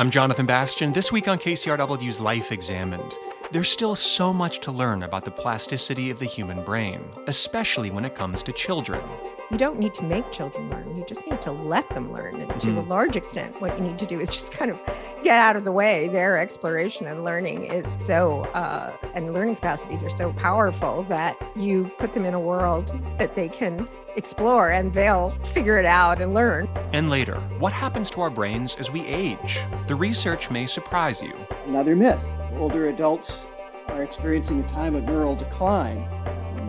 I'm Jonathan Bastian. This week on KCRW's Life Examined, there's still so much to learn about the plasticity of the human brain, especially when it comes to children. You don't need to make children learn. You just need to let them learn. And to mm. a large extent, what you need to do is just kind of get out of the way. Their exploration and learning is so, uh, and learning capacities are so powerful that you put them in a world that they can explore and they'll figure it out and learn. And later, what happens to our brains as we age? The research may surprise you. Another myth older adults are experiencing a time of neural decline.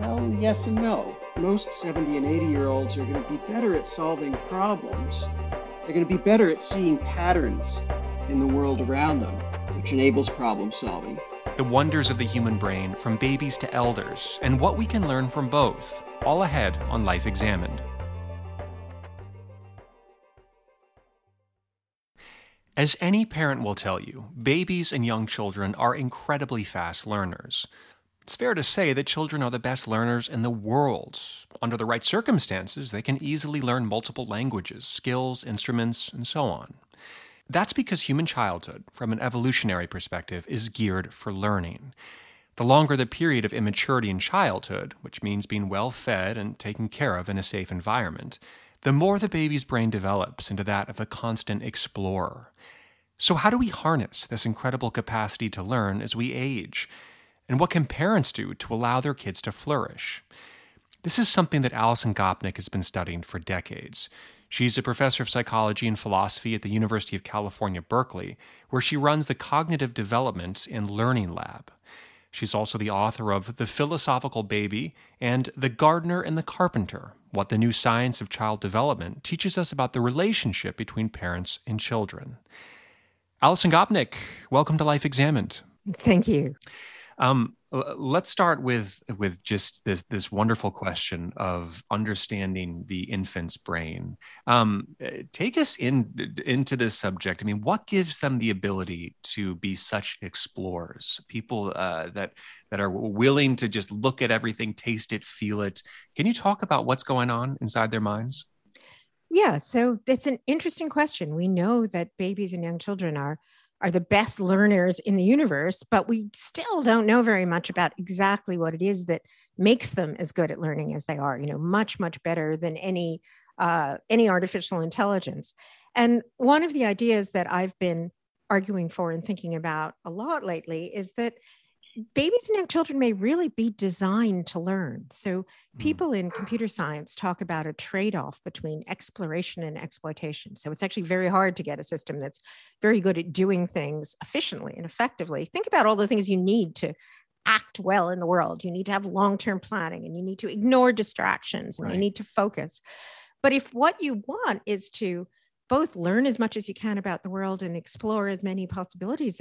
Well, yes and no most 70 and 80 year olds are going to be better at solving problems. They're going to be better at seeing patterns in the world around them, which enables problem solving. The wonders of the human brain from babies to elders, and what we can learn from both, all ahead on Life Examined. As any parent will tell you, babies and young children are incredibly fast learners. It's fair to say that children are the best learners in the world. Under the right circumstances, they can easily learn multiple languages, skills, instruments, and so on. That's because human childhood, from an evolutionary perspective, is geared for learning. The longer the period of immaturity in childhood, which means being well fed and taken care of in a safe environment, the more the baby's brain develops into that of a constant explorer. So, how do we harness this incredible capacity to learn as we age? And what can parents do to allow their kids to flourish? This is something that Alison Gopnik has been studying for decades. She's a professor of psychology and philosophy at the University of California, Berkeley, where she runs the Cognitive Development and Learning Lab. She's also the author of The Philosophical Baby and The Gardener and the Carpenter What the New Science of Child Development Teaches Us About the Relationship Between Parents and Children. Alison Gopnik, welcome to Life Examined. Thank you. Um, let's start with with just this this wonderful question of understanding the infant's brain. Um, take us in into this subject. I mean, what gives them the ability to be such explorers? People uh, that that are willing to just look at everything, taste it, feel it. Can you talk about what's going on inside their minds? Yeah, so it's an interesting question. We know that babies and young children are are the best learners in the universe, but we still don't know very much about exactly what it is that makes them as good at learning as they are. You know, much much better than any uh, any artificial intelligence. And one of the ideas that I've been arguing for and thinking about a lot lately is that babies and young children may really be designed to learn. So, hmm. people in computer science talk about a trade off between exploration and exploitation. So, it's actually very hard to get a system that's very good at doing things efficiently and effectively. Think about all the things you need to act well in the world. You need to have long term planning and you need to ignore distractions and right. you need to focus. But if what you want is to both learn as much as you can about the world and explore as many possibilities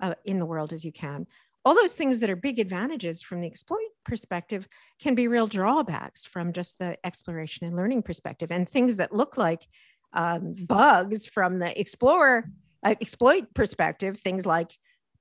uh, in the world as you can, all those things that are big advantages from the exploit perspective can be real drawbacks from just the exploration and learning perspective and things that look like um, bugs from the explorer uh, exploit perspective things like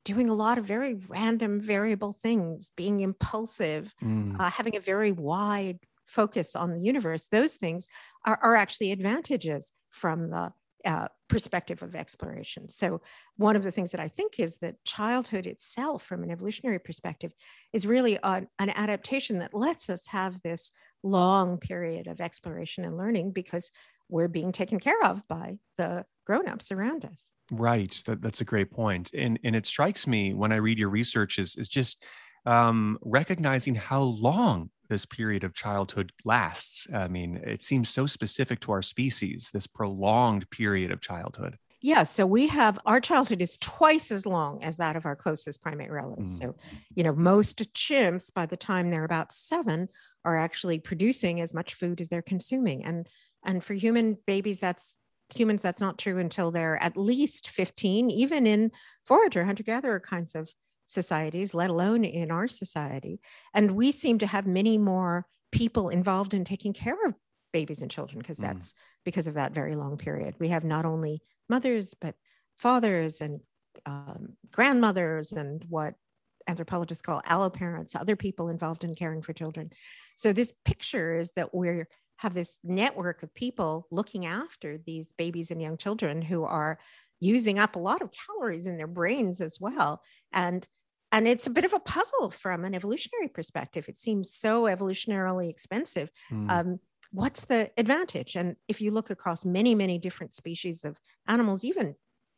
doing a lot of very random variable things being impulsive mm. uh, having a very wide focus on the universe those things are, are actually advantages from the uh, perspective of exploration. So, one of the things that I think is that childhood itself, from an evolutionary perspective, is really an, an adaptation that lets us have this long period of exploration and learning because we're being taken care of by the grown-ups around us. Right. That, that's a great point. And, and it strikes me when I read your research is, is just um, recognizing how long this period of childhood lasts. I mean, it seems so specific to our species, this prolonged period of childhood. Yeah, so we have our childhood is twice as long as that of our closest primate relatives. Mm. So, you know, most chimps by the time they're about 7 are actually producing as much food as they're consuming. And and for human babies that's humans that's not true until they're at least 15 even in forager hunter gatherer kinds of societies, let alone in our society. And we seem to have many more people involved in taking care of babies and children because mm. that's because of that very long period. We have not only mothers, but fathers and um, grandmothers and what anthropologists call alloparents, other people involved in caring for children. So this picture is that we have this network of people looking after these babies and young children who are using up a lot of calories in their brains as well. And and it's a bit of a puzzle from an evolutionary perspective. It seems so evolutionarily expensive. Mm. Um, what's the advantage? And if you look across many, many different species of animals, even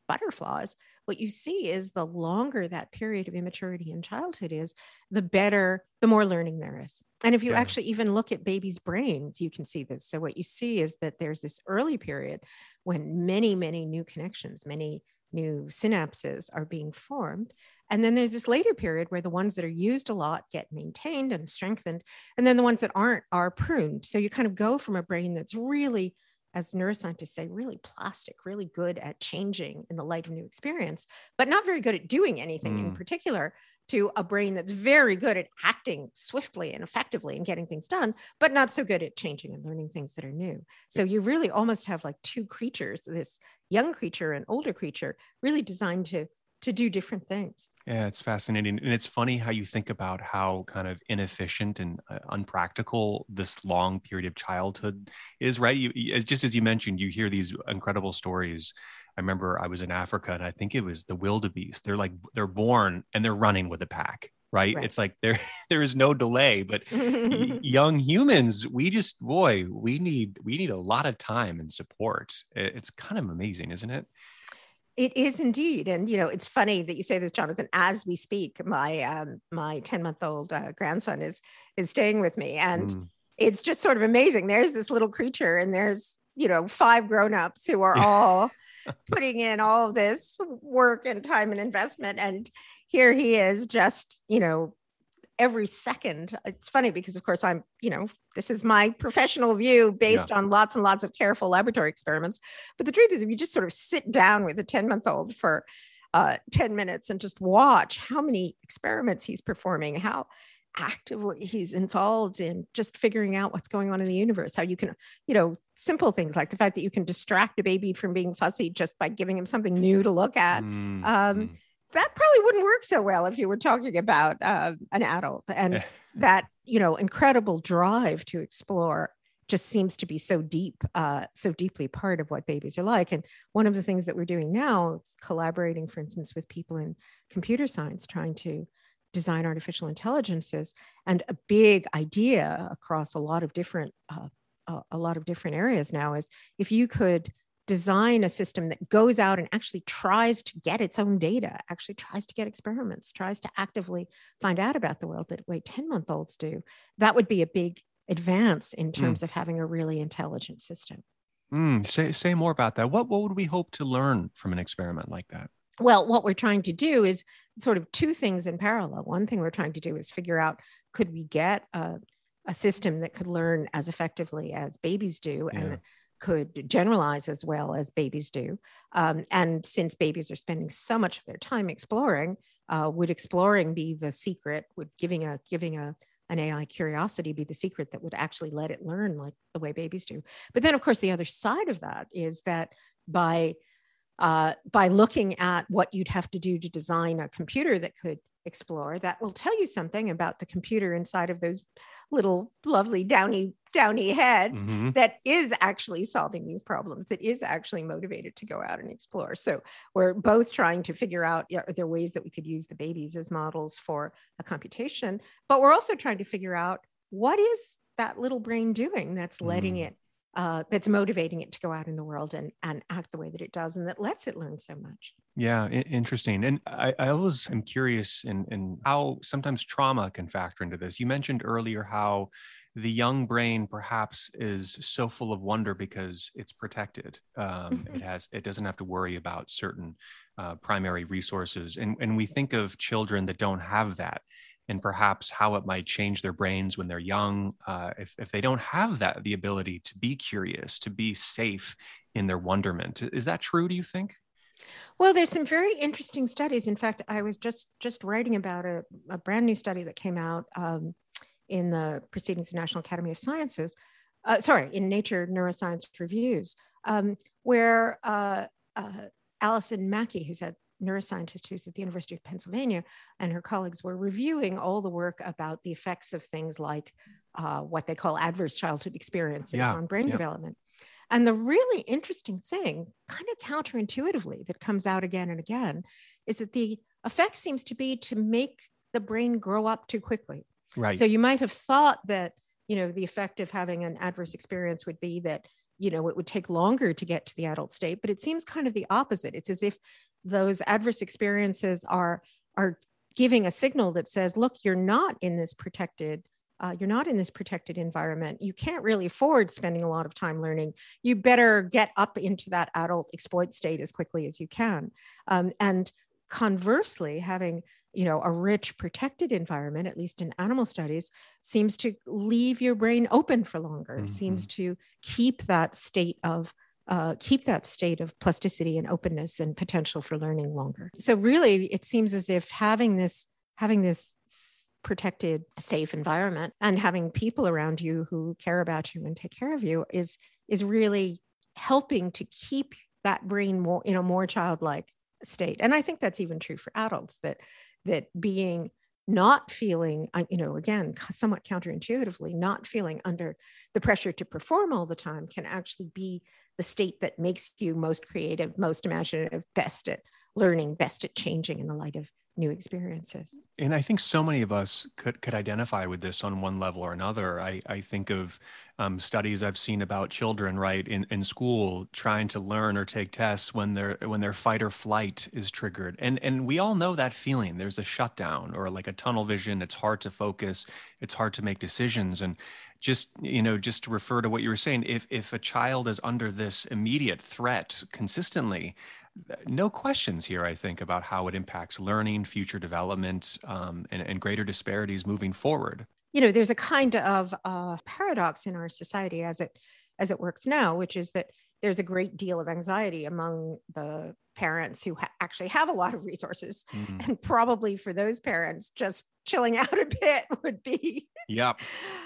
butterflies, what you see is the longer that period of immaturity in childhood is, the better, the more learning there is. And if you yeah. actually even look at babies' brains, you can see this. So, what you see is that there's this early period when many, many new connections, many new synapses are being formed. And then there's this later period where the ones that are used a lot get maintained and strengthened. And then the ones that aren't are pruned. So you kind of go from a brain that's really as neuroscientists say, really plastic, really good at changing in the light of new experience, but not very good at doing anything mm. in particular, to a brain that's very good at acting swiftly and effectively and getting things done, but not so good at changing and learning things that are new. So you really almost have like two creatures, this young creature and older creature, really designed to to do different things. Yeah, it's fascinating. And it's funny how you think about how kind of inefficient and uh, unpractical this long period of childhood is, right? You, as, just as you mentioned, you hear these incredible stories. I remember I was in Africa and I think it was the wildebeest. They're like, they're born and they're running with a pack. Right? right. It's like there there is no delay, but young humans, we just boy, we need we need a lot of time and support. It's kind of amazing, isn't it? It is indeed, and you know it's funny that you say this, Jonathan. As we speak, my um, my ten month old uh, grandson is is staying with me, and mm. it's just sort of amazing. There's this little creature, and there's you know five grown ups who are all putting in all this work and time and investment, and here he is, just you know every second. It's funny because, of course, I'm, you know, this is my professional view based yeah. on lots and lots of careful laboratory experiments. But the truth is, if you just sort of sit down with a 10 month old for uh, 10 minutes and just watch how many experiments he's performing, how actively he's involved in just figuring out what's going on in the universe how you can you know simple things like the fact that you can distract a baby from being fussy just by giving him something new to look at mm-hmm. um, that probably wouldn't work so well if you were talking about uh, an adult and that you know incredible drive to explore just seems to be so deep uh, so deeply part of what babies are like and one of the things that we're doing now is collaborating for instance with people in computer science trying to design artificial intelligences and a big idea across a lot of different uh, a lot of different areas now is if you could design a system that goes out and actually tries to get its own data, actually tries to get experiments, tries to actively find out about the world that way 10 month olds do, that would be a big advance in hmm. terms mm. of having a really intelligent system. Mm, say, say more about that. What, what would we hope to learn from an experiment like that? Well, what we're trying to do is sort of two things in parallel. One thing we're trying to do is figure out could we get a, a system that could learn as effectively as babies do yeah. and could generalize as well as babies do. Um, and since babies are spending so much of their time exploring, uh, would exploring be the secret? Would giving a giving a an AI curiosity be the secret that would actually let it learn like the way babies do? But then, of course, the other side of that is that by uh, by looking at what you'd have to do to design a computer that could explore, that will tell you something about the computer inside of those little lovely downy downy heads mm-hmm. that is actually solving these problems that is actually motivated to go out and explore so we're both trying to figure out are there ways that we could use the babies as models for a computation but we're also trying to figure out what is that little brain doing that's letting mm. it uh, that's motivating it to go out in the world and, and act the way that it does and that lets it learn so much yeah, interesting. And I, I always am curious in, in how sometimes trauma can factor into this. You mentioned earlier how the young brain perhaps is so full of wonder because it's protected. Um, mm-hmm. It has it doesn't have to worry about certain uh, primary resources, and and we think of children that don't have that, and perhaps how it might change their brains when they're young uh, if if they don't have that the ability to be curious, to be safe in their wonderment. Is that true? Do you think? Well, there's some very interesting studies. In fact, I was just just writing about a, a brand new study that came out um, in the Proceedings of the National Academy of Sciences. Uh, sorry, in Nature Neuroscience Reviews, um, where uh, uh, Allyson Mackey, who's a neuroscientist who's at the University of Pennsylvania, and her colleagues were reviewing all the work about the effects of things like uh, what they call adverse childhood experiences yeah, on brain yeah. development. And the really interesting thing, kind of counterintuitively, that comes out again and again is that the effect seems to be to make the brain grow up too quickly. Right. So you might have thought that, you know, the effect of having an adverse experience would be that, you know, it would take longer to get to the adult state, but it seems kind of the opposite. It's as if those adverse experiences are are giving a signal that says, look, you're not in this protected uh, you're not in this protected environment. You can't really afford spending a lot of time learning. You better get up into that adult exploit state as quickly as you can. Um, and conversely, having you know a rich protected environment at least in animal studies seems to leave your brain open for longer mm-hmm. seems to keep that state of uh, keep that state of plasticity and openness and potential for learning longer so really it seems as if having this having this protected, safe environment and having people around you who care about you and take care of you is is really helping to keep that brain more in a more childlike state. And I think that's even true for adults that that being not feeling you know again somewhat counterintuitively not feeling under the pressure to perform all the time can actually be the state that makes you most creative most imaginative best at learning best at changing in the light of new experiences. And I think so many of us could could identify with this on one level or another. I, I think of um, studies I've seen about children, right, in, in school trying to learn or take tests when their when their fight or flight is triggered. And and we all know that feeling. There's a shutdown or like a tunnel vision. It's hard to focus. It's hard to make decisions. And just you know just to refer to what you were saying if if a child is under this immediate threat consistently no questions here, I think, about how it impacts learning, future development, um, and, and, greater disparities moving forward. You know, there's a kind of uh, paradox in our society as it as it works now, which is that there's a great deal of anxiety among the parents who ha- actually have a lot of resources, mm-hmm. and probably for those parents, just chilling out a bit would be yep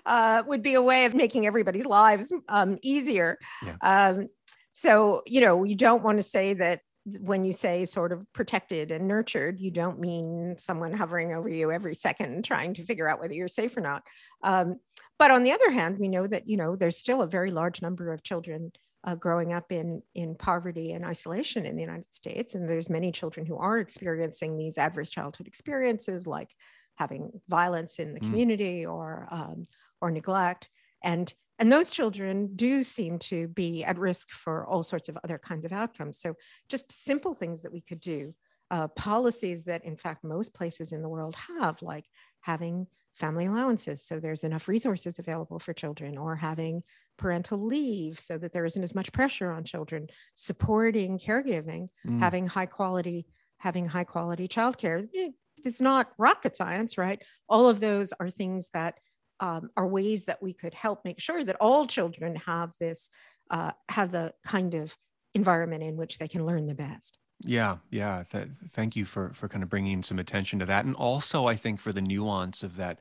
uh, would be a way of making everybody's lives um, easier. Yeah. Um, so you know, you don't want to say that when you say sort of protected and nurtured, you don't mean someone hovering over you every second trying to figure out whether you're safe or not. Um, but on the other hand, we know that you know there's still a very large number of children uh, growing up in in poverty and isolation in the United States, and there's many children who are experiencing these adverse childhood experiences, like having violence in the mm. community or um, or neglect. And and those children do seem to be at risk for all sorts of other kinds of outcomes. So, just simple things that we could do, uh, policies that, in fact, most places in the world have, like having family allowances so there's enough resources available for children, or having parental leave so that there isn't as much pressure on children, supporting caregiving, mm. having high quality having high quality childcare. It's not rocket science, right? All of those are things that um, are ways that we could help make sure that all children have this uh, have the kind of environment in which they can learn the best yeah yeah Th- thank you for for kind of bringing some attention to that and also i think for the nuance of that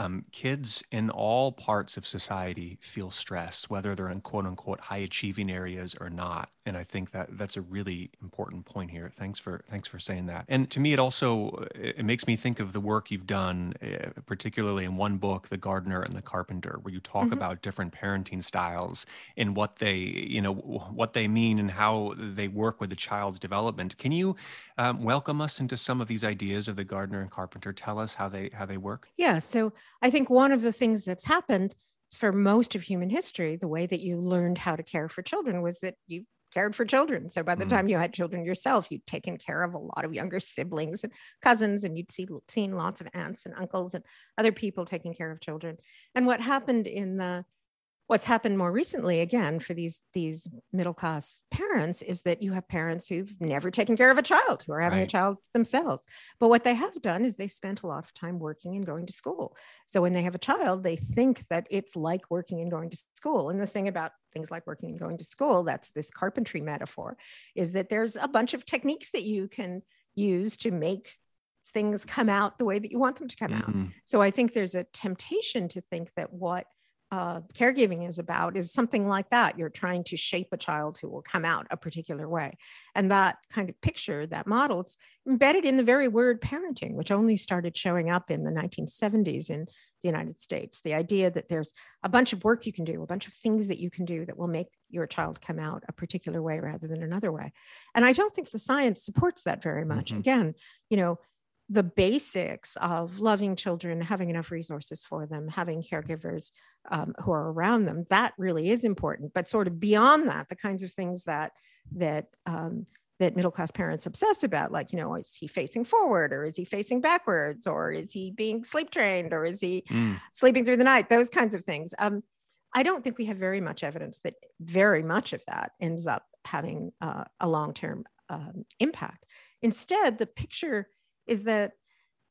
um, kids in all parts of society feel stress, whether they're in quote unquote high achieving areas or not. And I think that that's a really important point here. Thanks for thanks for saying that. And to me, it also it makes me think of the work you've done, uh, particularly in one book, The Gardener and the Carpenter, where you talk mm-hmm. about different parenting styles and what they you know what they mean and how they work with the child's development. Can you um, welcome us into some of these ideas of the Gardener and Carpenter? Tell us how they how they work. Yeah. So I think one of the things that's happened for most of human history, the way that you learned how to care for children was that you cared for children. So by the mm. time you had children yourself, you'd taken care of a lot of younger siblings and cousins, and you'd see, seen lots of aunts and uncles and other people taking care of children. And what happened in the what's happened more recently again for these these middle class parents is that you have parents who've never taken care of a child who are having right. a child themselves but what they have done is they've spent a lot of time working and going to school so when they have a child they think that it's like working and going to school and the thing about things like working and going to school that's this carpentry metaphor is that there's a bunch of techniques that you can use to make things come out the way that you want them to come mm-hmm. out so i think there's a temptation to think that what uh, caregiving is about is something like that. You're trying to shape a child who will come out a particular way. And that kind of picture, that model, it's embedded in the very word parenting, which only started showing up in the 1970s in the United States. The idea that there's a bunch of work you can do, a bunch of things that you can do that will make your child come out a particular way rather than another way. And I don't think the science supports that very much. Mm-hmm. Again, you know, the basics of loving children, having enough resources for them, having caregivers um, who are around them, that really is important. But sort of beyond that, the kinds of things that that um, that middle class parents obsess about, like you know, is he facing forward or is he facing backwards or is he being sleep trained or is he mm. sleeping through the night? Those kinds of things. Um, I don't think we have very much evidence that very much of that ends up having uh, a long term um, impact. Instead, the picture is that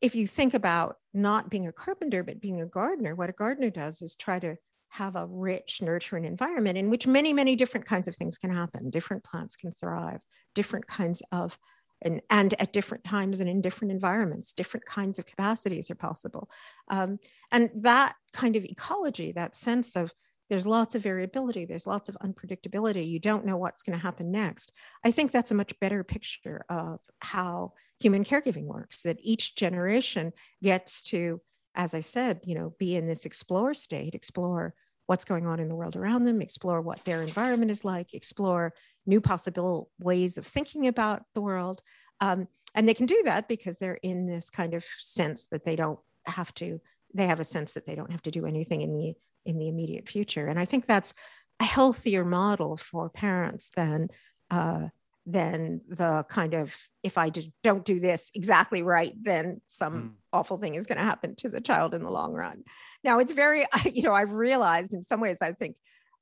if you think about not being a carpenter but being a gardener what a gardener does is try to have a rich nurturing environment in which many many different kinds of things can happen. Different plants can thrive different kinds of and, and at different times and in different environments different kinds of capacities are possible. Um, and that kind of ecology that sense of there's lots of variability there's lots of unpredictability you don't know what's going to happen next. I think that's a much better picture of how human caregiving works that each generation gets to as i said you know be in this explore state explore what's going on in the world around them explore what their environment is like explore new possible ways of thinking about the world. Um, and they can do that because they're in this kind of sense that they don't have to they have a sense that they don't have to do anything in the in the immediate future. And I think that's a healthier model for parents than uh, than the kind of if I don't do this exactly right, then some mm. awful thing is going to happen to the child in the long run. Now it's very, you know, I've realized in some ways I think,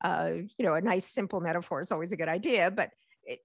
uh, you know, a nice simple metaphor is always a good idea, but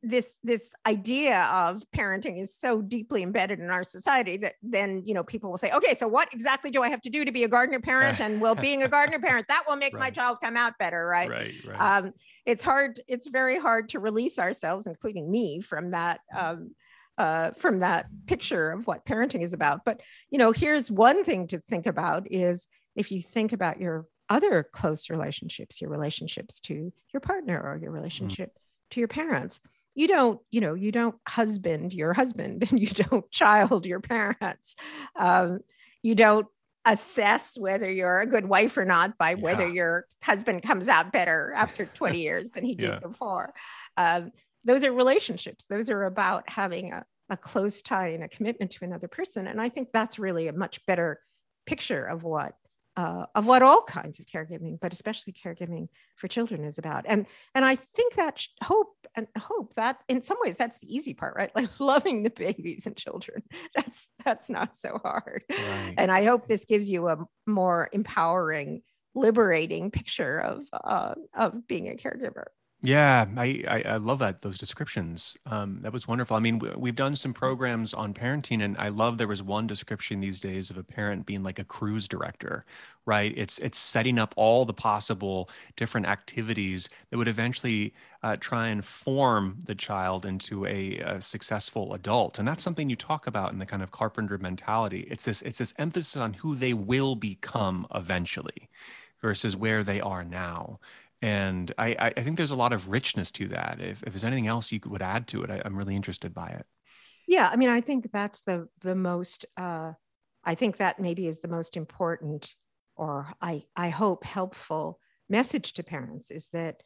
this this idea of parenting is so deeply embedded in our society that then you know people will say okay so what exactly do i have to do to be a gardener parent and well being a gardener parent that will make right. my child come out better right right, right. Um, it's hard it's very hard to release ourselves including me from that um, uh, from that picture of what parenting is about but you know here's one thing to think about is if you think about your other close relationships your relationships to your partner or your mm. relationship mm to your parents. You don't you know you don't husband your husband and you don't child your parents. Um, you don't assess whether you're a good wife or not by yeah. whether your husband comes out better after 20 years than he did yeah. before. Um, those are relationships. Those are about having a, a close tie and a commitment to another person. And i think that's really a much better picture of what uh, of what all kinds of caregiving, but especially caregiving for children is about. And and I think that hope and hope that in some ways that's the easy part, right? Like loving the babies and children. That's that's not so hard. Right. And I hope this gives you a more empowering, liberating picture of uh, of being a caregiver. Yeah, I, I, I love that those descriptions. Um, that was wonderful. I mean, we, we've done some programs on parenting, and I love there was one description these days of a parent being like a cruise director, right? It's it's setting up all the possible different activities that would eventually uh, try and form the child into a, a successful adult, and that's something you talk about in the kind of carpenter mentality. It's this it's this emphasis on who they will become eventually versus where they are now and I, I think there's a lot of richness to that. If, if there's anything else you would add to it, I, am really interested by it. Yeah, I mean, I think that's the the most. Uh, I think that maybe is the most important, or I I hope helpful message to parents is that,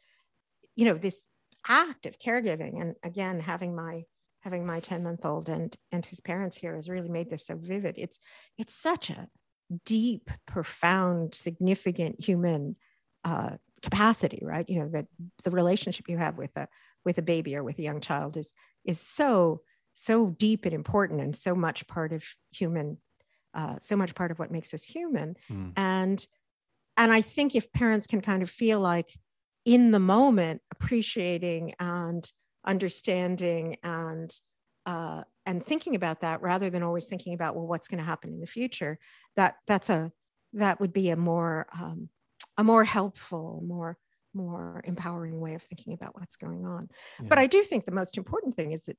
you know, this act of caregiving, and again, having my having my 10 month old and and his parents here has really made this so vivid. It's it's such a deep, profound, significant human uh, capacity right you know that the relationship you have with a with a baby or with a young child is is so so deep and important and so much part of human uh, so much part of what makes us human mm. and and i think if parents can kind of feel like in the moment appreciating and understanding and uh, and thinking about that rather than always thinking about well what's going to happen in the future that that's a that would be a more um, a more helpful, more more empowering way of thinking about what's going on. Yeah. But I do think the most important thing is that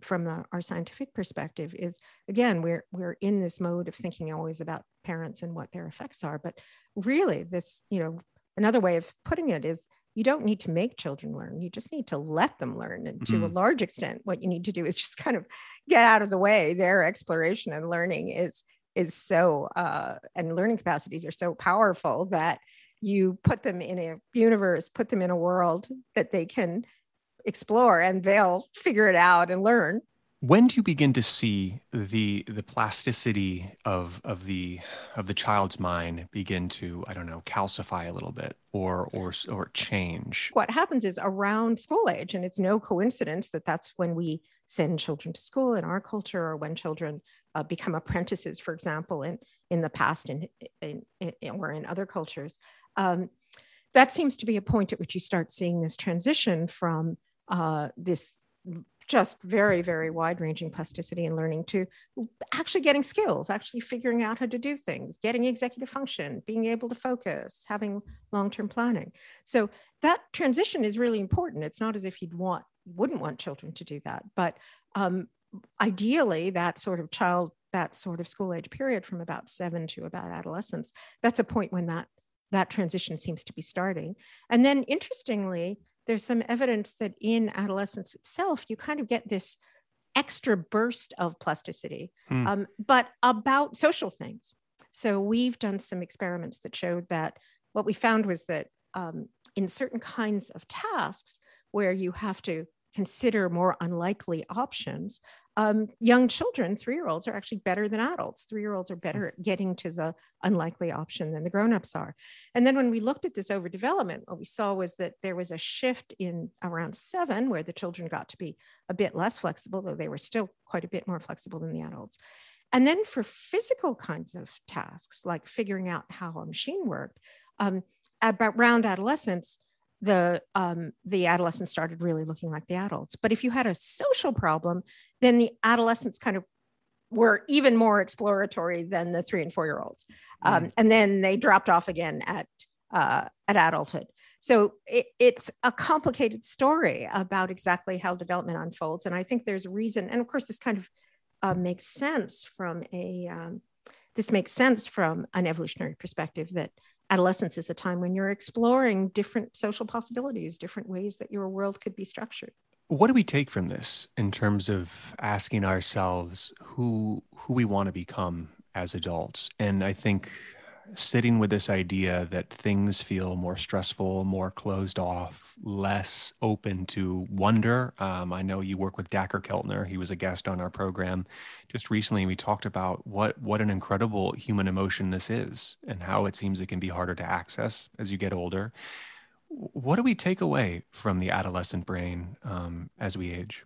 from the, our scientific perspective is again we're we're in this mode of thinking always about parents and what their effects are but really this you know another way of putting it is you don't need to make children learn you just need to let them learn and to mm. a large extent what you need to do is just kind of get out of the way their exploration and learning is is so uh, and learning capacities are so powerful that you put them in a universe put them in a world that they can explore and they'll figure it out and learn. When do you begin to see the the plasticity of of the of the child's mind begin to i don't know calcify a little bit or or or change? What happens is around school age and it's no coincidence that that's when we send children to school in our culture or when children uh, become apprentices for example in in the past in, in, in or in other cultures um, that seems to be a point at which you start seeing this transition from uh, this just very, very wide ranging plasticity and learning to actually getting skills, actually figuring out how to do things, getting executive function, being able to focus, having long term planning. So that transition is really important. It's not as if you'd want, wouldn't want children to do that, but um, ideally, that sort of child, that sort of school age period from about seven to about adolescence, that's a point when that that transition seems to be starting. And then interestingly, there's some evidence that in adolescence itself, you kind of get this extra burst of plasticity, hmm. um, but about social things. So we've done some experiments that showed that what we found was that um, in certain kinds of tasks where you have to consider more unlikely options, um, young children, three year olds, are actually better than adults. Three year olds are better at getting to the unlikely option than the grown ups are. And then when we looked at this overdevelopment, what we saw was that there was a shift in around seven, where the children got to be a bit less flexible, though they were still quite a bit more flexible than the adults. And then for physical kinds of tasks, like figuring out how a machine worked, um, around adolescence, the um, the adolescents started really looking like the adults. But if you had a social problem, then the adolescents kind of were even more exploratory than the three and four year olds, um, mm. and then they dropped off again at uh, at adulthood. So it, it's a complicated story about exactly how development unfolds, and I think there's a reason. And of course, this kind of uh, makes sense from a um, this makes sense from an evolutionary perspective that adolescence is a time when you're exploring different social possibilities, different ways that your world could be structured. What do we take from this in terms of asking ourselves who who we want to become as adults? And I think sitting with this idea that things feel more stressful, more closed off, less open to wonder. Um, I know you work with Dacher Keltner. He was a guest on our program just recently. We talked about what what an incredible human emotion this is, and how it seems it can be harder to access as you get older. What do we take away from the adolescent brain um, as we age?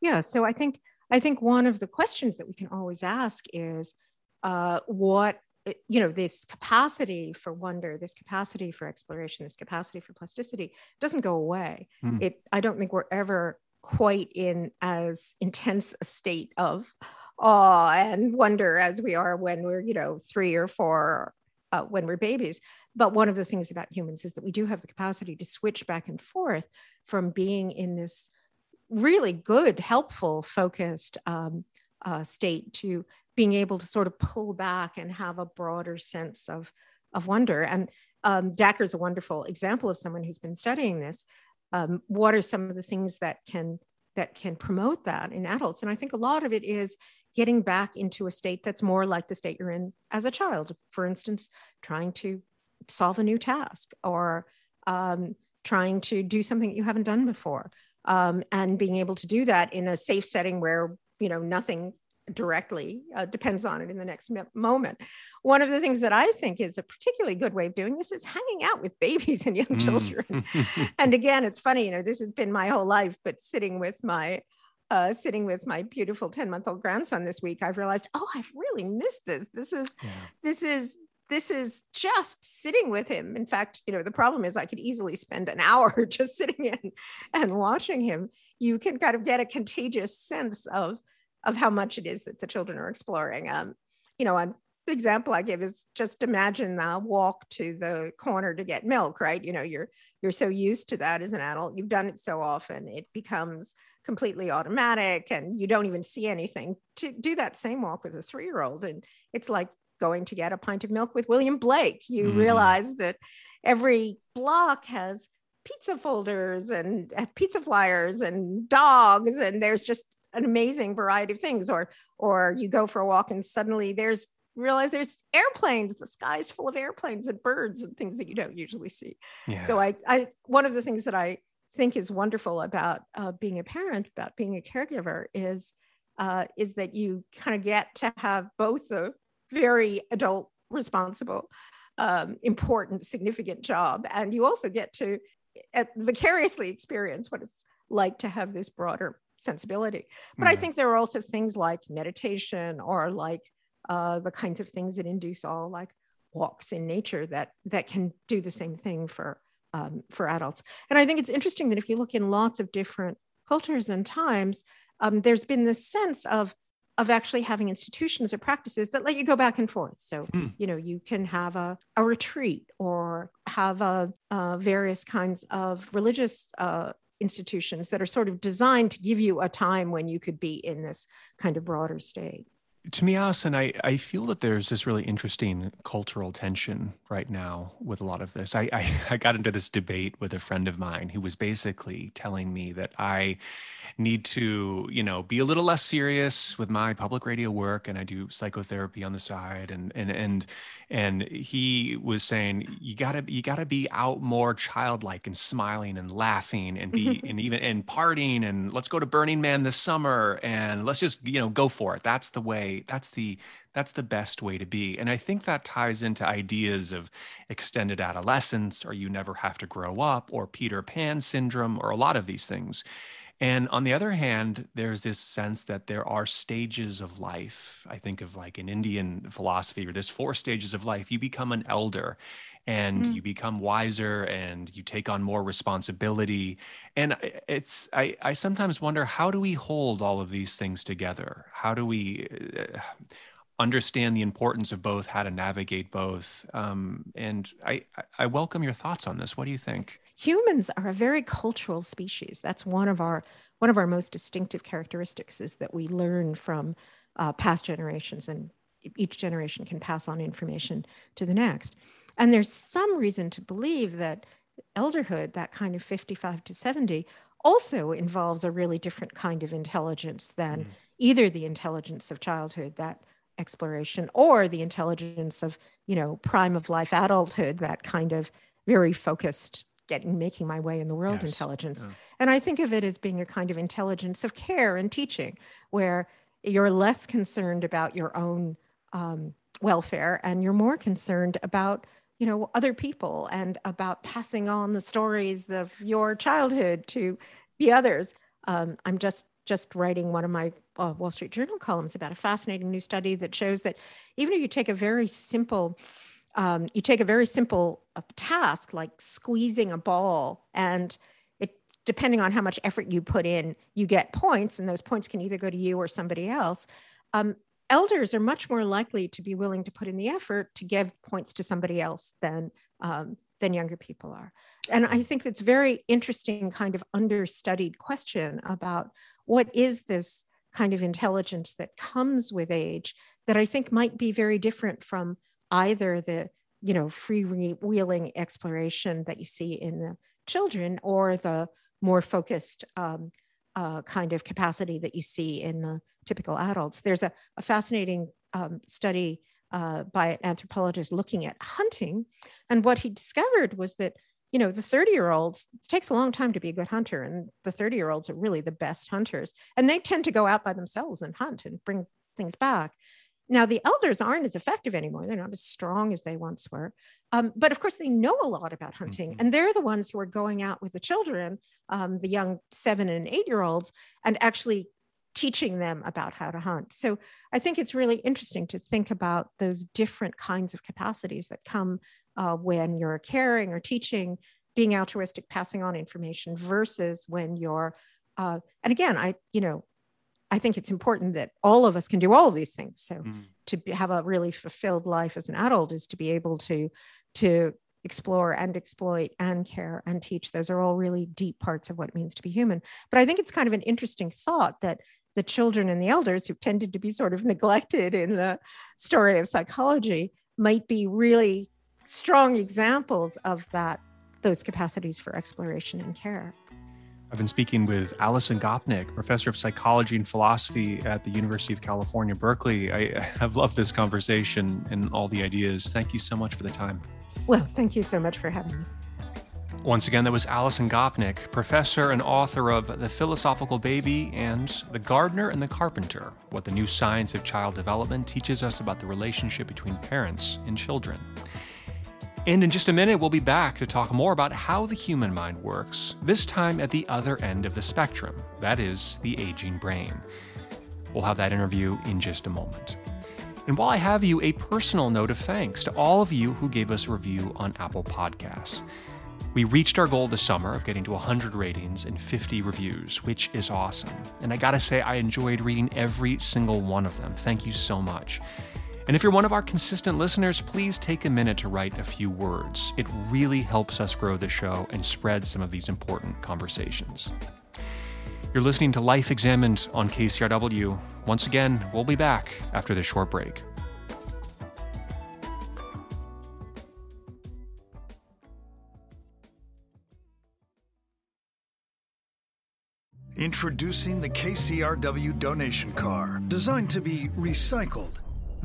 Yeah, so I think I think one of the questions that we can always ask is, uh, what you know this capacity for wonder this capacity for exploration this capacity for plasticity doesn't go away mm. it i don't think we're ever quite in as intense a state of awe and wonder as we are when we're you know three or four uh, when we're babies but one of the things about humans is that we do have the capacity to switch back and forth from being in this really good helpful focused um, uh, state to being able to sort of pull back and have a broader sense of, of wonder. And um, Dacher is a wonderful example of someone who's been studying this. Um, what are some of the things that can that can promote that in adults? And I think a lot of it is getting back into a state that's more like the state you're in as a child. For instance, trying to solve a new task or um, trying to do something that you haven't done before, um, and being able to do that in a safe setting where you know nothing directly uh, depends on it in the next moment. One of the things that I think is a particularly good way of doing this is hanging out with babies and young mm. children. and again, it's funny, you know, this has been my whole life, but sitting with my uh, sitting with my beautiful 10 month old grandson this week, I've realized, oh, I've really missed this. This is, yeah. this is, this is just sitting with him. In fact, you know, the problem is I could easily spend an hour just sitting in and watching him. You can kind of get a contagious sense of of how much it is that the children are exploring. Um, you know, an example I give is just imagine the walk to the corner to get milk, right? You know, you're you're so used to that as an adult, you've done it so often, it becomes completely automatic, and you don't even see anything. To do that same walk with a three-year-old, and it's like going to get a pint of milk with William Blake. You mm. realize that every block has pizza folders and uh, pizza flyers and dogs and there's just an amazing variety of things. Or or you go for a walk and suddenly there's realize there's airplanes the sky's full of airplanes and birds and things that you don't usually see. Yeah. so i i one of the things that i think is wonderful about uh, being a parent about being a caregiver is uh, is that you kind of get to have both a very adult responsible um, important significant job. And you also get to vicariously experience what it's like to have this broader sensibility. But I think there are also things like meditation or like uh, the kinds of things that induce all like walks in nature that that can do the same thing for um, for adults. And I think it's interesting that if you look in lots of different cultures and times, um, there's been this sense of of actually having institutions or practices that let you go back and forth. So, mm. you know, you can have a, a retreat or have a, uh, various kinds of religious uh, institutions that are sort of designed to give you a time when you could be in this kind of broader state to me, Alison, I, I feel that there's this really interesting cultural tension right now with a lot of this. I, I, I, got into this debate with a friend of mine who was basically telling me that I need to, you know, be a little less serious with my public radio work and I do psychotherapy on the side. And and and and he was saying you gotta you gotta be out more childlike and smiling and laughing and be and even and partying and let's go to Burning Man this summer and let's just, you know, go for it. That's the way that's the that's the best way to be. And i think that ties into ideas of extended adolescence or you never have to grow up or peter pan syndrome or a lot of these things and on the other hand, there's this sense that there are stages of life. I think of like in Indian philosophy, or there's four stages of life. You become an elder and mm. you become wiser and you take on more responsibility. And it's, I, I sometimes wonder how do we hold all of these things together? How do we, uh, understand the importance of both, how to navigate both. Um, and I, I welcome your thoughts on this. What do you think? Humans are a very cultural species. That's one of our one of our most distinctive characteristics is that we learn from uh, past generations, and each generation can pass on information to the next. And there's some reason to believe that elderhood, that kind of 55 to 70, also involves a really different kind of intelligence than mm. either the intelligence of childhood, that exploration, or the intelligence of, you know, prime of life adulthood, that kind of very focused getting making my way in the world yes. intelligence yeah. and i think of it as being a kind of intelligence of care and teaching where you're less concerned about your own um, welfare and you're more concerned about you know other people and about passing on the stories of your childhood to the others um, i'm just just writing one of my uh, wall street journal columns about a fascinating new study that shows that even if you take a very simple um, you take a very simple uh, task like squeezing a ball and it depending on how much effort you put in you get points and those points can either go to you or somebody else. Um, elders are much more likely to be willing to put in the effort to give points to somebody else than um, than younger people are. And i think it's very interesting kind of understudied question about what is this kind of intelligence that comes with age that i think might be very different from either the you know freewheeling exploration that you see in the children or the more focused um, uh, kind of capacity that you see in the typical adults. There's a, a fascinating um, study uh, by an anthropologist looking at hunting, and what he discovered was that you know the 30 year olds it takes a long time to be a good hunter and the 30 year olds are really the best hunters. And they tend to go out by themselves and hunt and bring things back now, the elders aren't as effective anymore. They're not as strong as they once were. Um, but of course, they know a lot about hunting, mm-hmm. and they're the ones who are going out with the children, um, the young seven and eight year olds, and actually teaching them about how to hunt. So I think it's really interesting to think about those different kinds of capacities that come uh, when you're caring or teaching, being altruistic, passing on information versus when you're, uh, and again, I, you know, I think it's important that all of us can do all of these things. So mm. to have a really fulfilled life as an adult is to be able to to explore and exploit and care and teach. Those are all really deep parts of what it means to be human. But I think it's kind of an interesting thought that the children and the elders who tended to be sort of neglected in the story of psychology might be really strong examples of that those capacities for exploration and care. I've been speaking with Alison Gopnik, professor of psychology and philosophy at the University of California, Berkeley. I have loved this conversation and all the ideas. Thank you so much for the time. Well, thank you so much for having me. Once again, that was Alison Gopnik, professor and author of The Philosophical Baby and The Gardener and the Carpenter What the New Science of Child Development Teaches Us About the Relationship Between Parents and Children. And in just a minute, we'll be back to talk more about how the human mind works, this time at the other end of the spectrum that is, the aging brain. We'll have that interview in just a moment. And while I have you, a personal note of thanks to all of you who gave us a review on Apple Podcasts. We reached our goal this summer of getting to 100 ratings and 50 reviews, which is awesome. And I gotta say, I enjoyed reading every single one of them. Thank you so much. And if you're one of our consistent listeners, please take a minute to write a few words. It really helps us grow the show and spread some of these important conversations. You're listening to Life Examined on KCRW. Once again, we'll be back after this short break. Introducing the KCRW donation car, designed to be recycled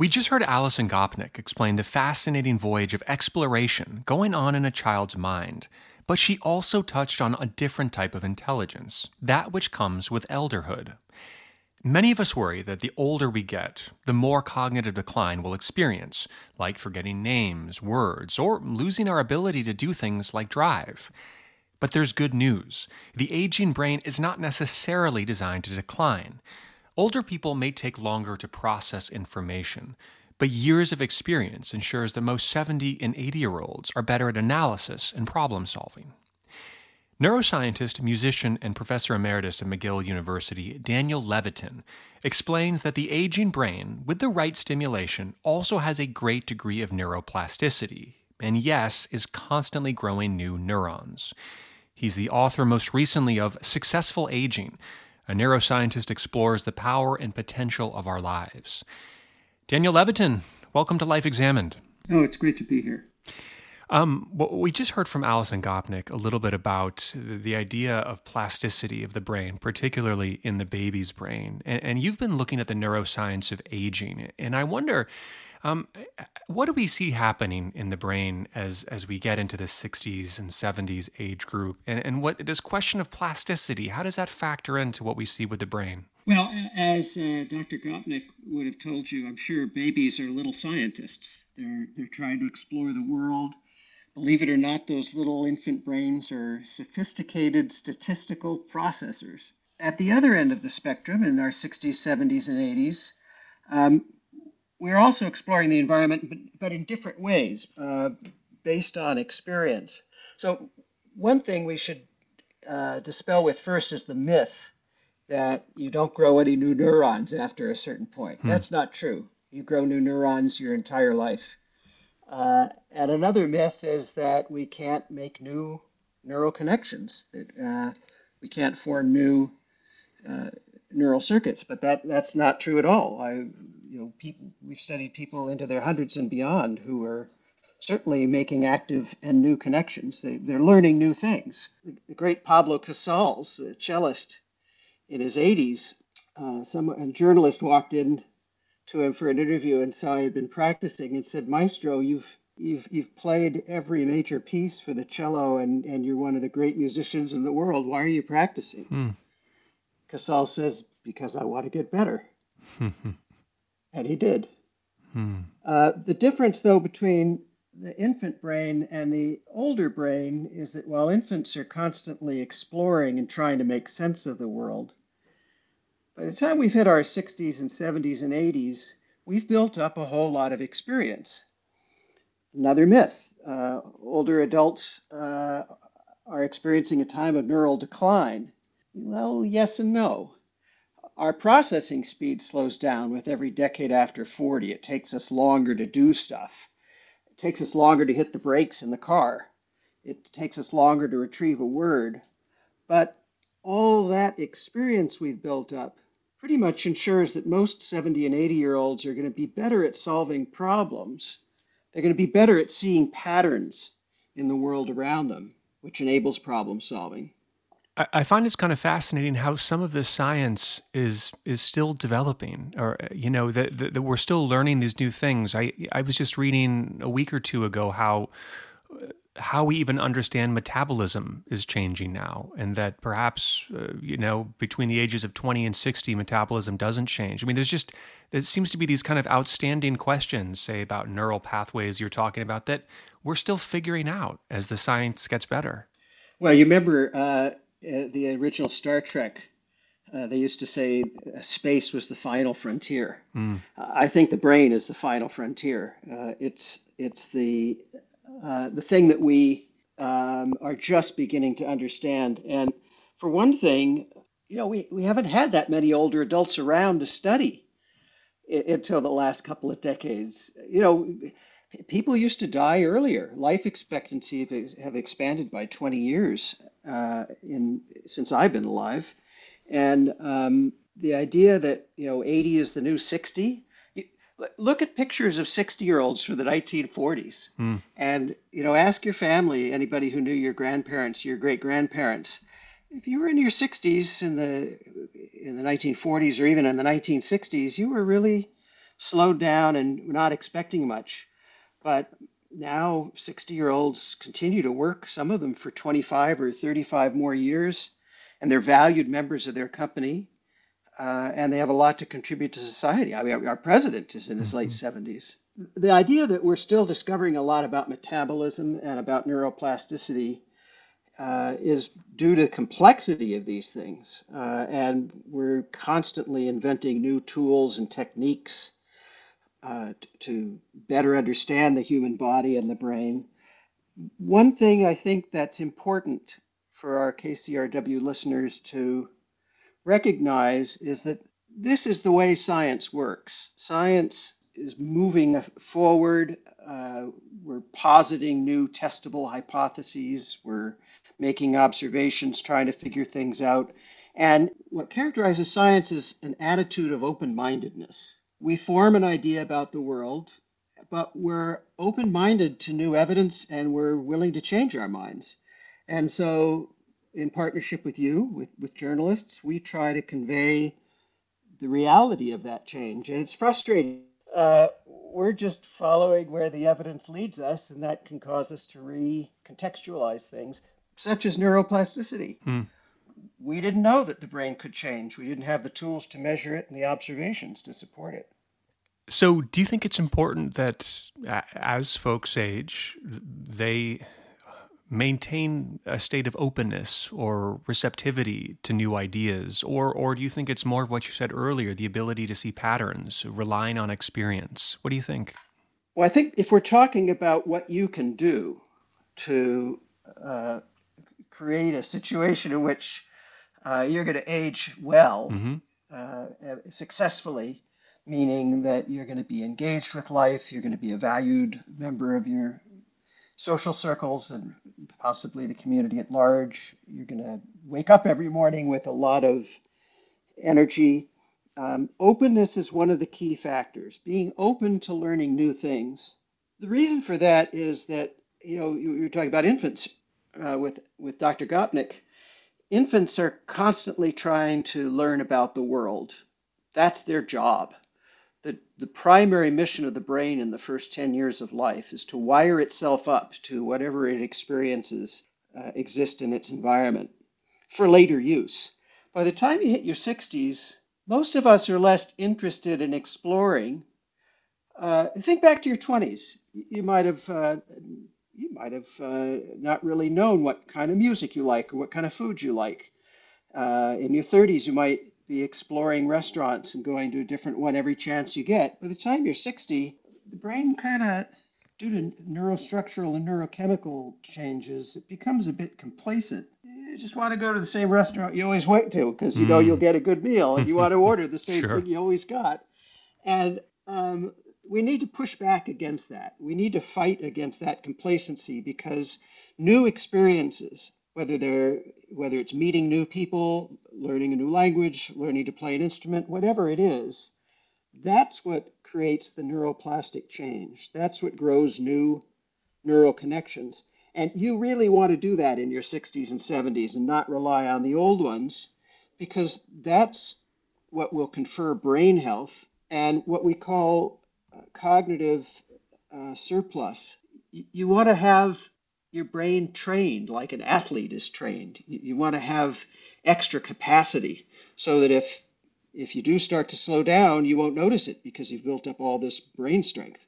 We just heard Alison Gopnik explain the fascinating voyage of exploration going on in a child's mind, but she also touched on a different type of intelligence, that which comes with elderhood. Many of us worry that the older we get, the more cognitive decline we'll experience, like forgetting names, words, or losing our ability to do things like drive. But there's good news. The aging brain is not necessarily designed to decline. Older people may take longer to process information, but years of experience ensures that most 70 and 80 year olds are better at analysis and problem solving. Neuroscientist, musician, and professor emeritus at McGill University, Daniel Levitin, explains that the aging brain, with the right stimulation, also has a great degree of neuroplasticity, and yes, is constantly growing new neurons. He's the author most recently of Successful Aging, a neuroscientist explores the power and potential of our lives. Daniel Levitin, welcome to Life Examined. Oh, it's great to be here. Um, well, we just heard from Alison Gopnik a little bit about the idea of plasticity of the brain, particularly in the baby's brain. And, and you've been looking at the neuroscience of aging. And I wonder, um, what do we see happening in the brain as as we get into the 60s and 70s age group? And, and what this question of plasticity, how does that factor into what we see with the brain? Well, as uh, Dr. Gopnik would have told you, I'm sure babies are little scientists. They're they're trying to explore the world. Believe it or not, those little infant brains are sophisticated statistical processors. At the other end of the spectrum, in our 60s, 70s, and 80s, um, we're also exploring the environment, but, but in different ways, uh, based on experience. So, one thing we should uh, dispel with first is the myth that you don't grow any new neurons after a certain point. Hmm. That's not true. You grow new neurons your entire life. Uh, and another myth is that we can't make new neural connections, that uh, we can't form new uh, neural circuits, but that, that's not true at all. I, you know, people, we've studied people into their hundreds and beyond who are certainly making active and new connections. They, they're learning new things. The, the great Pablo Casals, the cellist in his 80s, uh, some, a journalist walked in to him for an interview and saw he had been practicing and said, Maestro, you've you've you've played every major piece for the cello and, and you're one of the great musicians in the world. Why are you practicing? Hmm. Casals says, Because I want to get better. and he did. Hmm. Uh, the difference, though, between the infant brain and the older brain is that while infants are constantly exploring and trying to make sense of the world, by the time we've hit our 60s and 70s and 80s, we've built up a whole lot of experience. Another myth uh, older adults uh, are experiencing a time of neural decline. Well, yes and no. Our processing speed slows down with every decade after 40. It takes us longer to do stuff. It takes us longer to hit the brakes in the car. It takes us longer to retrieve a word. But all that experience we've built up pretty much ensures that most 70 and 80 year olds are going to be better at solving problems. They're going to be better at seeing patterns in the world around them, which enables problem solving. I find it's kind of fascinating how some of this science is is still developing, or you know that, that we're still learning these new things. I I was just reading a week or two ago how how we even understand metabolism is changing now, and that perhaps uh, you know between the ages of twenty and sixty, metabolism doesn't change. I mean, there's just there seems to be these kind of outstanding questions, say about neural pathways you're talking about, that we're still figuring out as the science gets better. Well, you remember uh, uh the original Star Trek. Uh, they used to say uh, space was the final frontier. Mm. I think the brain is the final frontier. Uh, it's it's the uh, the thing that we um, are just beginning to understand. And for one thing, you know, we, we haven't had that many older adults around to study I- until the last couple of decades. You know, people used to die earlier. Life expectancy have expanded by 20 years uh, in since I've been alive, and um, the idea that you know 80 is the new 60 look at pictures of 60 year olds from the 1940s mm. and you know ask your family anybody who knew your grandparents your great grandparents if you were in your 60s in the in the 1940s or even in the 1960s you were really slowed down and not expecting much but now 60 year olds continue to work some of them for 25 or 35 more years and they're valued members of their company uh, and they have a lot to contribute to society. I mean, our president is in his mm-hmm. late 70s. The idea that we're still discovering a lot about metabolism and about neuroplasticity uh, is due to the complexity of these things. Uh, and we're constantly inventing new tools and techniques uh, to better understand the human body and the brain. One thing I think that's important for our KCRW listeners to recognize is that this is the way science works. Science is moving forward. Uh, we're positing new testable hypotheses. We're making observations, trying to figure things out. And what characterizes science is an attitude of open mindedness. We form an idea about the world, but we're open minded to new evidence and we're willing to change our minds. And so in partnership with you, with, with journalists, we try to convey the reality of that change. And it's frustrating. Uh, we're just following where the evidence leads us, and that can cause us to recontextualize things, such as neuroplasticity. Mm. We didn't know that the brain could change. We didn't have the tools to measure it and the observations to support it. So, do you think it's important that as folks age, they maintain a state of openness or receptivity to new ideas or or do you think it's more of what you said earlier the ability to see patterns relying on experience what do you think well i think if we're talking about what you can do to uh, create a situation in which uh, you're going to age well mm-hmm. uh, successfully meaning that you're going to be engaged with life you're going to be a valued member of your social circles and possibly the community at large. You're going to wake up every morning with a lot of energy. Um, openness is one of the key factors, being open to learning new things. The reason for that is that, you know, you were talking about infants uh, with, with Dr. Gopnik. Infants are constantly trying to learn about the world. That's their job the, the primary mission of the brain in the first 10 years of life is to wire itself up to whatever it experiences uh, exist in its environment for later use. By the time you hit your 60s, most of us are less interested in exploring. Uh, think back to your 20s. You might have uh, you might have uh, not really known what kind of music you like or what kind of food you like. Uh, in your 30s, you might be exploring restaurants and going to a different one every chance you get. By the time you're 60, the brain kind of due to neurostructural and neurochemical changes, it becomes a bit complacent. You just want to go to the same restaurant you always went to because you mm. know you'll get a good meal and you want to order the same sure. thing you always got. And um, we need to push back against that. We need to fight against that complacency because new experiences, whether they're whether it's meeting new people, learning a new language, learning to play an instrument, whatever it is, that's what creates the neuroplastic change. That's what grows new neural connections. And you really want to do that in your 60s and 70s and not rely on the old ones because that's what will confer brain health and what we call cognitive uh, surplus. You, you want to have your brain trained like an athlete is trained. You, you want to have extra capacity so that if if you do start to slow down, you won't notice it because you've built up all this brain strength.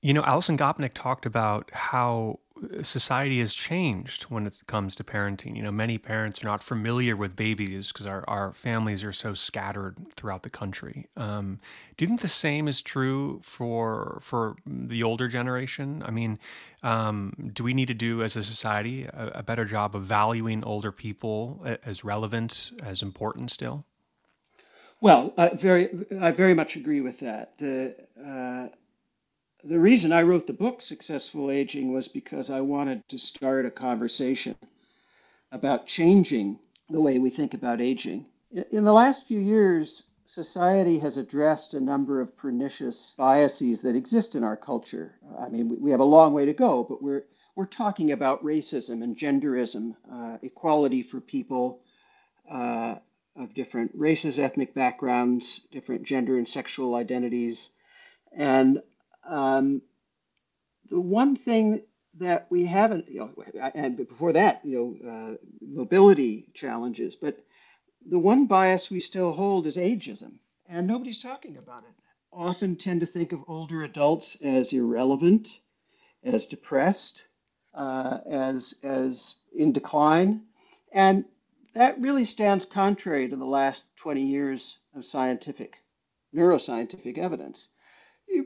You know, Alison Gopnik talked about how society has changed when it comes to parenting. You know, many parents are not familiar with babies because our, our families are so scattered throughout the country. Um, do you think the same is true for for the older generation? I mean, um, do we need to do as a society a, a better job of valuing older people as relevant, as important still? Well, I very, I very much agree with that. The uh, the reason I wrote the book Successful Aging was because I wanted to start a conversation about changing the way we think about aging. In the last few years, society has addressed a number of pernicious biases that exist in our culture. I mean, we have a long way to go, but we're we're talking about racism and genderism, uh, equality for people, uh, of different races, ethnic backgrounds, different gender and sexual identities. And um, the one thing that we haven't, you know, and before that, you know, uh, mobility challenges, but the one bias we still hold is ageism, and nobody's talking about it. Often tend to think of older adults as irrelevant, as depressed, uh, as as in decline, and that really stands contrary to the last 20 years of scientific, neuroscientific evidence.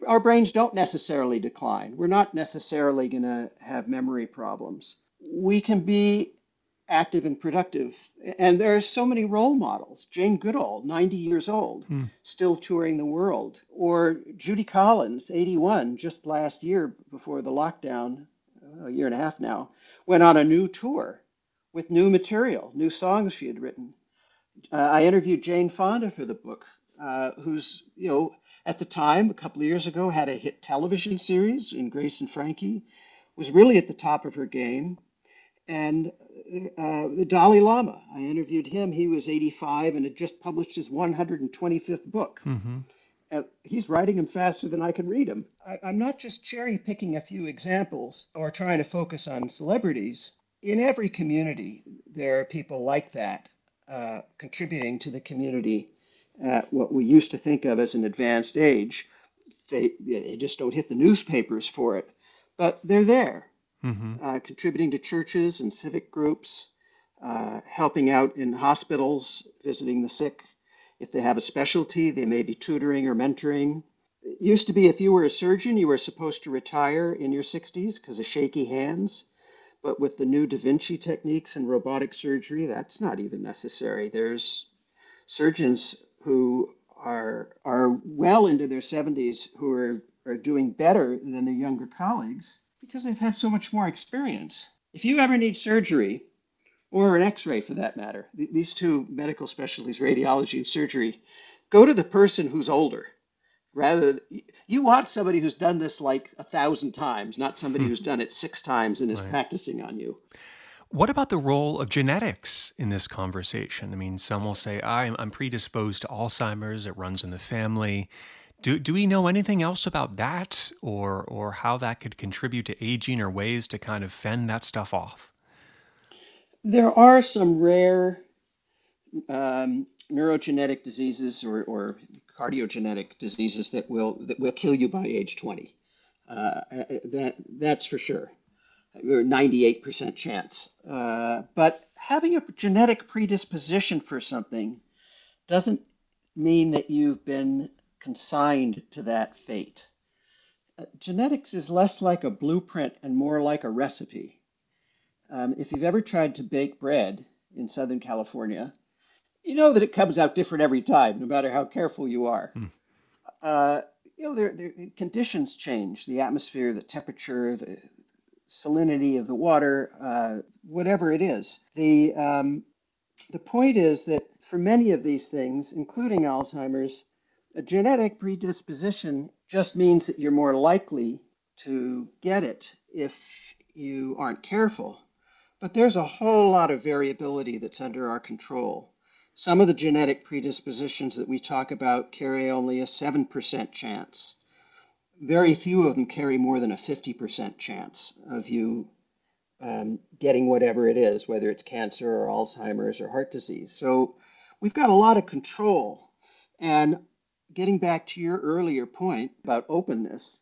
Our brains don't necessarily decline. We're not necessarily going to have memory problems. We can be active and productive. And there are so many role models. Jane Goodall, 90 years old, hmm. still touring the world. Or Judy Collins, 81, just last year before the lockdown, a year and a half now, went on a new tour with new material, new songs she had written. Uh, I interviewed Jane Fonda for the book, uh, who's, you know, at the time, a couple of years ago, had a hit television series in Grace and Frankie, was really at the top of her game. And uh, the Dalai Lama, I interviewed him. He was 85 and had just published his 125th book. Mm-hmm. Uh, he's writing them faster than I can read them. I, I'm not just cherry picking a few examples or trying to focus on celebrities in every community, there are people like that uh, contributing to the community at what we used to think of as an advanced age. They, they just don't hit the newspapers for it, but they're there, mm-hmm. uh, contributing to churches and civic groups, uh, helping out in hospitals, visiting the sick. If they have a specialty, they may be tutoring or mentoring. It used to be if you were a surgeon, you were supposed to retire in your 60s because of shaky hands. But with the new Da Vinci techniques and robotic surgery, that's not even necessary. There's surgeons who are are well into their 70s who are, are doing better than their younger colleagues because they've had so much more experience. If you ever need surgery, or an x-ray for that matter, these two medical specialties, radiology and surgery, go to the person who's older rather you want somebody who's done this like a thousand times not somebody hmm. who's done it six times and is right. practicing on you what about the role of genetics in this conversation i mean some will say i'm, I'm predisposed to alzheimer's it runs in the family do, do we know anything else about that or or how that could contribute to aging or ways to kind of fend that stuff off there are some rare um, neurogenetic diseases or, or cardiogenetic diseases that will that will kill you by age 20. Uh, that that's for sure. Or 98% chance. Uh, but having a genetic predisposition for something doesn't mean that you've been consigned to that fate. Uh, genetics is less like a blueprint and more like a recipe. Um, if you've ever tried to bake bread in Southern California, you know that it comes out different every time, no matter how careful you are. Hmm. Uh, you know, there, there, conditions change the atmosphere, the temperature, the salinity of the water, uh, whatever it is. The, um, the point is that for many of these things, including Alzheimer's, a genetic predisposition just means that you're more likely to get it if you aren't careful. But there's a whole lot of variability that's under our control. Some of the genetic predispositions that we talk about carry only a 7% chance. Very few of them carry more than a 50% chance of you um, getting whatever it is, whether it's cancer or Alzheimer's or heart disease. So we've got a lot of control. And getting back to your earlier point about openness,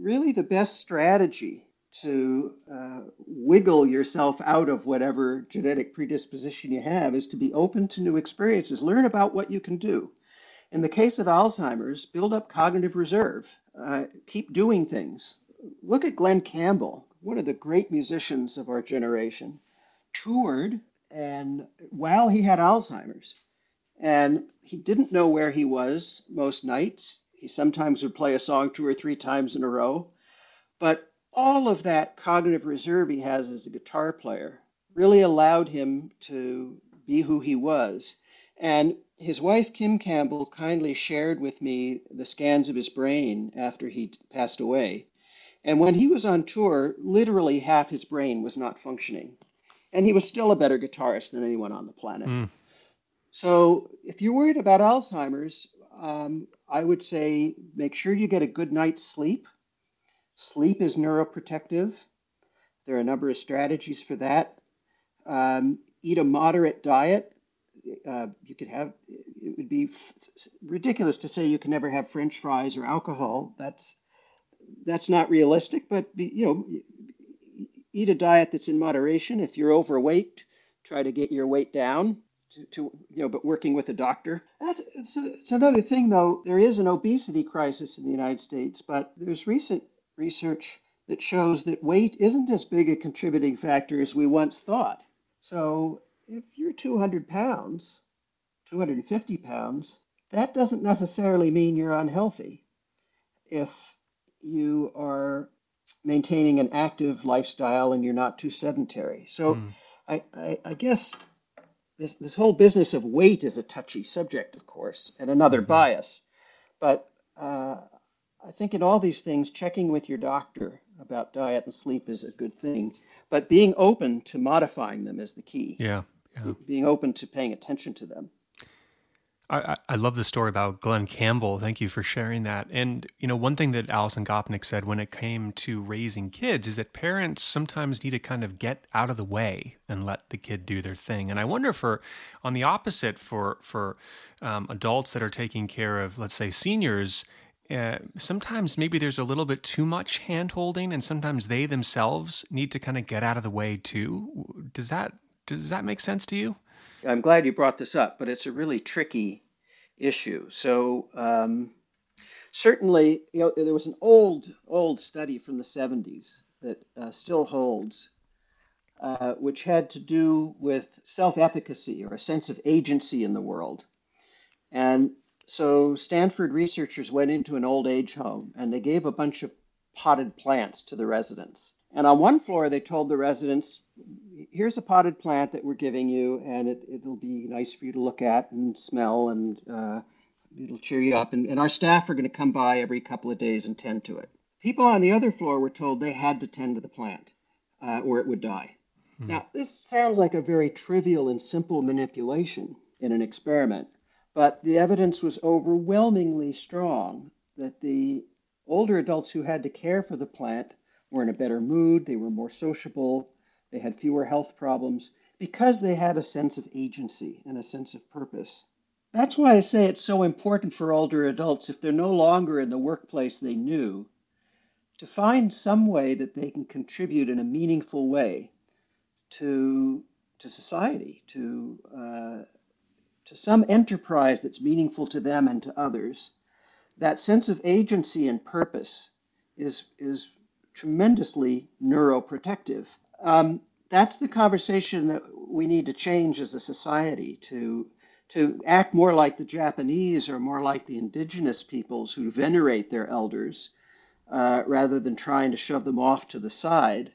really the best strategy to uh, wiggle yourself out of whatever genetic predisposition you have is to be open to new experiences. Learn about what you can do. In the case of Alzheimer's, build up cognitive reserve. Uh, keep doing things. Look at Glen Campbell, one of the great musicians of our generation, toured and while he had Alzheimer's, and he didn't know where he was most nights. He sometimes would play a song two or three times in a row, but all of that cognitive reserve he has as a guitar player really allowed him to be who he was. And his wife, Kim Campbell, kindly shared with me the scans of his brain after he passed away. And when he was on tour, literally half his brain was not functioning. And he was still a better guitarist than anyone on the planet. Mm. So if you're worried about Alzheimer's, um, I would say make sure you get a good night's sleep. Sleep is neuroprotective. There are a number of strategies for that. Um, eat a moderate diet. Uh, you could have, it would be ridiculous to say you can never have French fries or alcohol. That's, that's not realistic, but, you know, eat a diet that's in moderation. If you're overweight, try to get your weight down. To, to, you know, but working with a doctor. That's it's, it's, another thing, though. There is an obesity crisis in the United States, but there's recent research that shows that weight isn't as big a contributing factor as we once thought. So if you're 200 pounds, 250 pounds, that doesn't necessarily mean you're unhealthy. If you are maintaining an active lifestyle and you're not too sedentary. So mm. I, I, I, guess this, this whole business of weight is a touchy subject, of course, and another mm-hmm. bias. But uh, I think in all these things, checking with your doctor about diet and sleep is a good thing, but being open to modifying them is the key. Yeah. yeah. Being open to paying attention to them. I, I love the story about Glen Campbell. Thank you for sharing that. And, you know, one thing that Alison Gopnik said when it came to raising kids is that parents sometimes need to kind of get out of the way and let the kid do their thing. And I wonder for, on the opposite, for, for um, adults that are taking care of, let's say, seniors, uh, sometimes maybe there's a little bit too much hand holding and sometimes they themselves need to kind of get out of the way too. Does that does that make sense to you? I'm glad you brought this up but it's a really tricky issue. So um, certainly you know there was an old old study from the 70s that uh, still holds uh, which had to do with self-efficacy or a sense of agency in the world. And so Stanford researchers went into an old age home and they gave a bunch of potted plants to the residents. And on one floor, they told the residents, here's a potted plant that we're giving you, and it, it'll be nice for you to look at and smell, and uh, it'll cheer you up. And, and our staff are going to come by every couple of days and tend to it. People on the other floor were told they had to tend to the plant uh, or it would die. Hmm. Now, this sounds like a very trivial and simple manipulation in an experiment. But the evidence was overwhelmingly strong that the older adults who had to care for the plant were in a better mood, they were more sociable, they had fewer health problems because they had a sense of agency and a sense of purpose. That's why I say it's so important for older adults, if they're no longer in the workplace they knew, to find some way that they can contribute in a meaningful way to, to society, to uh, to some enterprise that's meaningful to them and to others, that sense of agency and purpose is is tremendously neuroprotective. Um, that's the conversation that we need to change as a society to to act more like the Japanese or more like the indigenous peoples who venerate their elders uh, rather than trying to shove them off to the side.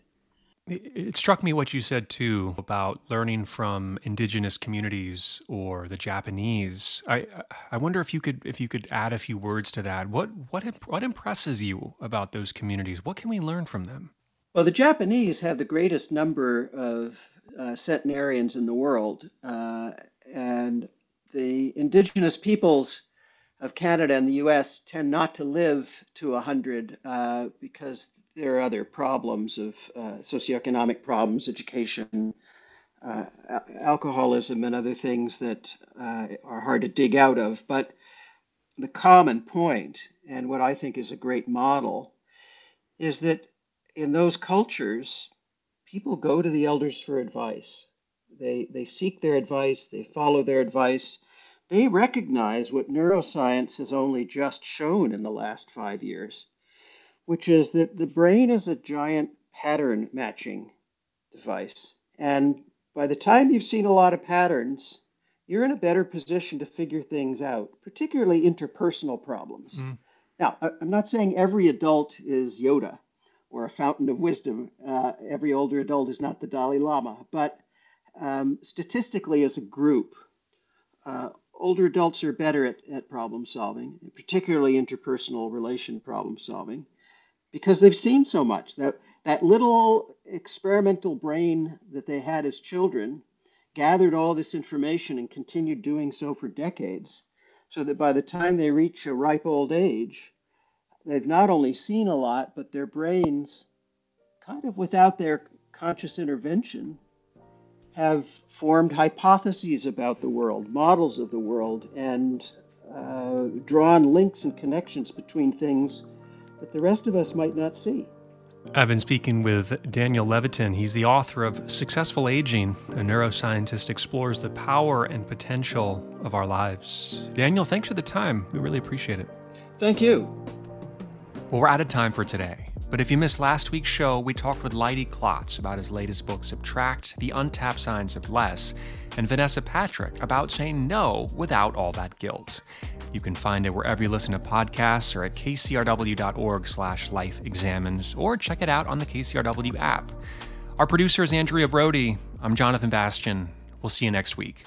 It struck me what you said too about learning from indigenous communities or the Japanese. I I wonder if you could if you could add a few words to that. What what what impresses you about those communities? What can we learn from them? Well, the Japanese have the greatest number of uh, centenarians in the world, uh, and the indigenous peoples of Canada and the U.S. tend not to live to 100 uh, because there are other problems of uh, socioeconomic problems, education, uh, alcoholism, and other things that uh, are hard to dig out of. But the common point, and what I think is a great model, is that in those cultures, people go to the elders for advice. They, they seek their advice, they follow their advice. They recognize what neuroscience has only just shown in the last five years which is that the brain is a giant pattern matching device. And by the time you've seen a lot of patterns, you're in a better position to figure things out, particularly interpersonal problems. Mm. Now, I'm not saying every adult is Yoda or a fountain of wisdom. Uh, every older adult is not the Dalai Lama. But um, statistically, as a group, uh, older adults are better at, at problem solving, particularly interpersonal relation problem solving because they've seen so much. That that little experimental brain that they had as children gathered all this information and continued doing so for decades, so that by the time they reach a ripe old age, they've not only seen a lot, but their brains, kind of without their conscious intervention, have formed hypotheses about the world, models of the world, and uh, drawn links and connections between things that the rest of us might not see. I've been speaking with Daniel Levitin. He's the author of Successful Aging. A neuroscientist explores the power and potential of our lives. Daniel, thanks for the time. We really appreciate it. Thank you. Well, we're out of time for today. But if you missed last week's show, we talked with Leidy Klotz about his latest book, Subtract The Untapped Science of Less, and Vanessa Patrick about saying no without all that guilt. You can find it wherever you listen to podcasts or at kcrw.org slash lifeexamines or check it out on the KCRW app. Our producer is Andrea Brody. I'm Jonathan Bastian. We'll see you next week.